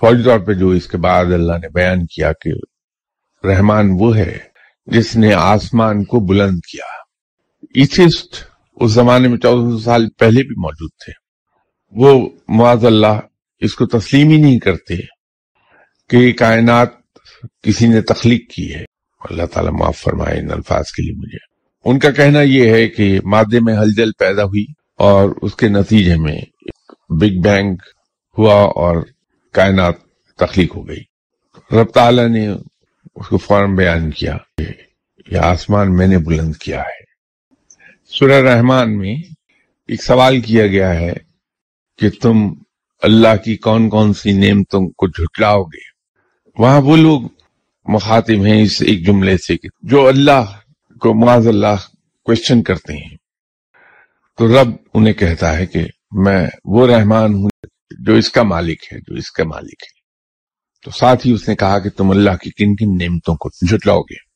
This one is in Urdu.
فوری طور پہ جو اس کے بعد اللہ نے بیان کیا کہ رحمان وہ ہے جس نے آسمان کو بلند کیا۔ ایتھسٹ اس زمانے میں چودہ سو سال پہلے بھی موجود تھے۔ وہ معاذ اللہ اس کو تسلیم ہی نہیں کرتے کہ یہ کائنات کسی نے تخلیق کی ہے۔ اللہ تعالیٰ معاف فرمائے ان الفاظ کے لیے مجھے۔ ان کا کہنا یہ ہے کہ مادے میں ہلجل پیدا ہوئی اور اس کے نتیجے میں بگ بینگ ہوا اور کائنات تخلیق ہو گئی۔ رب تعالیٰ نے اس کو فوراً بیان کیا کہ یہ آسمان میں نے بلند کیا ہے۔ سورہ رحمان میں ایک سوال کیا گیا ہے کہ تم اللہ کی کون کون سی نعمتوں کو جھٹلاؤ گے؟ وہاں وہ لوگ مخاطب ہیں اس ایک جملے سے کہ جو اللہ کو معاذ اللہ کوشچن کرتے ہیں۔ تو رب انہیں کہتا ہے کہ میں وہ رحمان ہوں جو اس کا مالک ہے، جو اس کا مالک ہے۔ تو ساتھ ہی اس نے کہا کہ تم اللہ کی کن کن نعمتوں کو جھٹلاؤ گے۔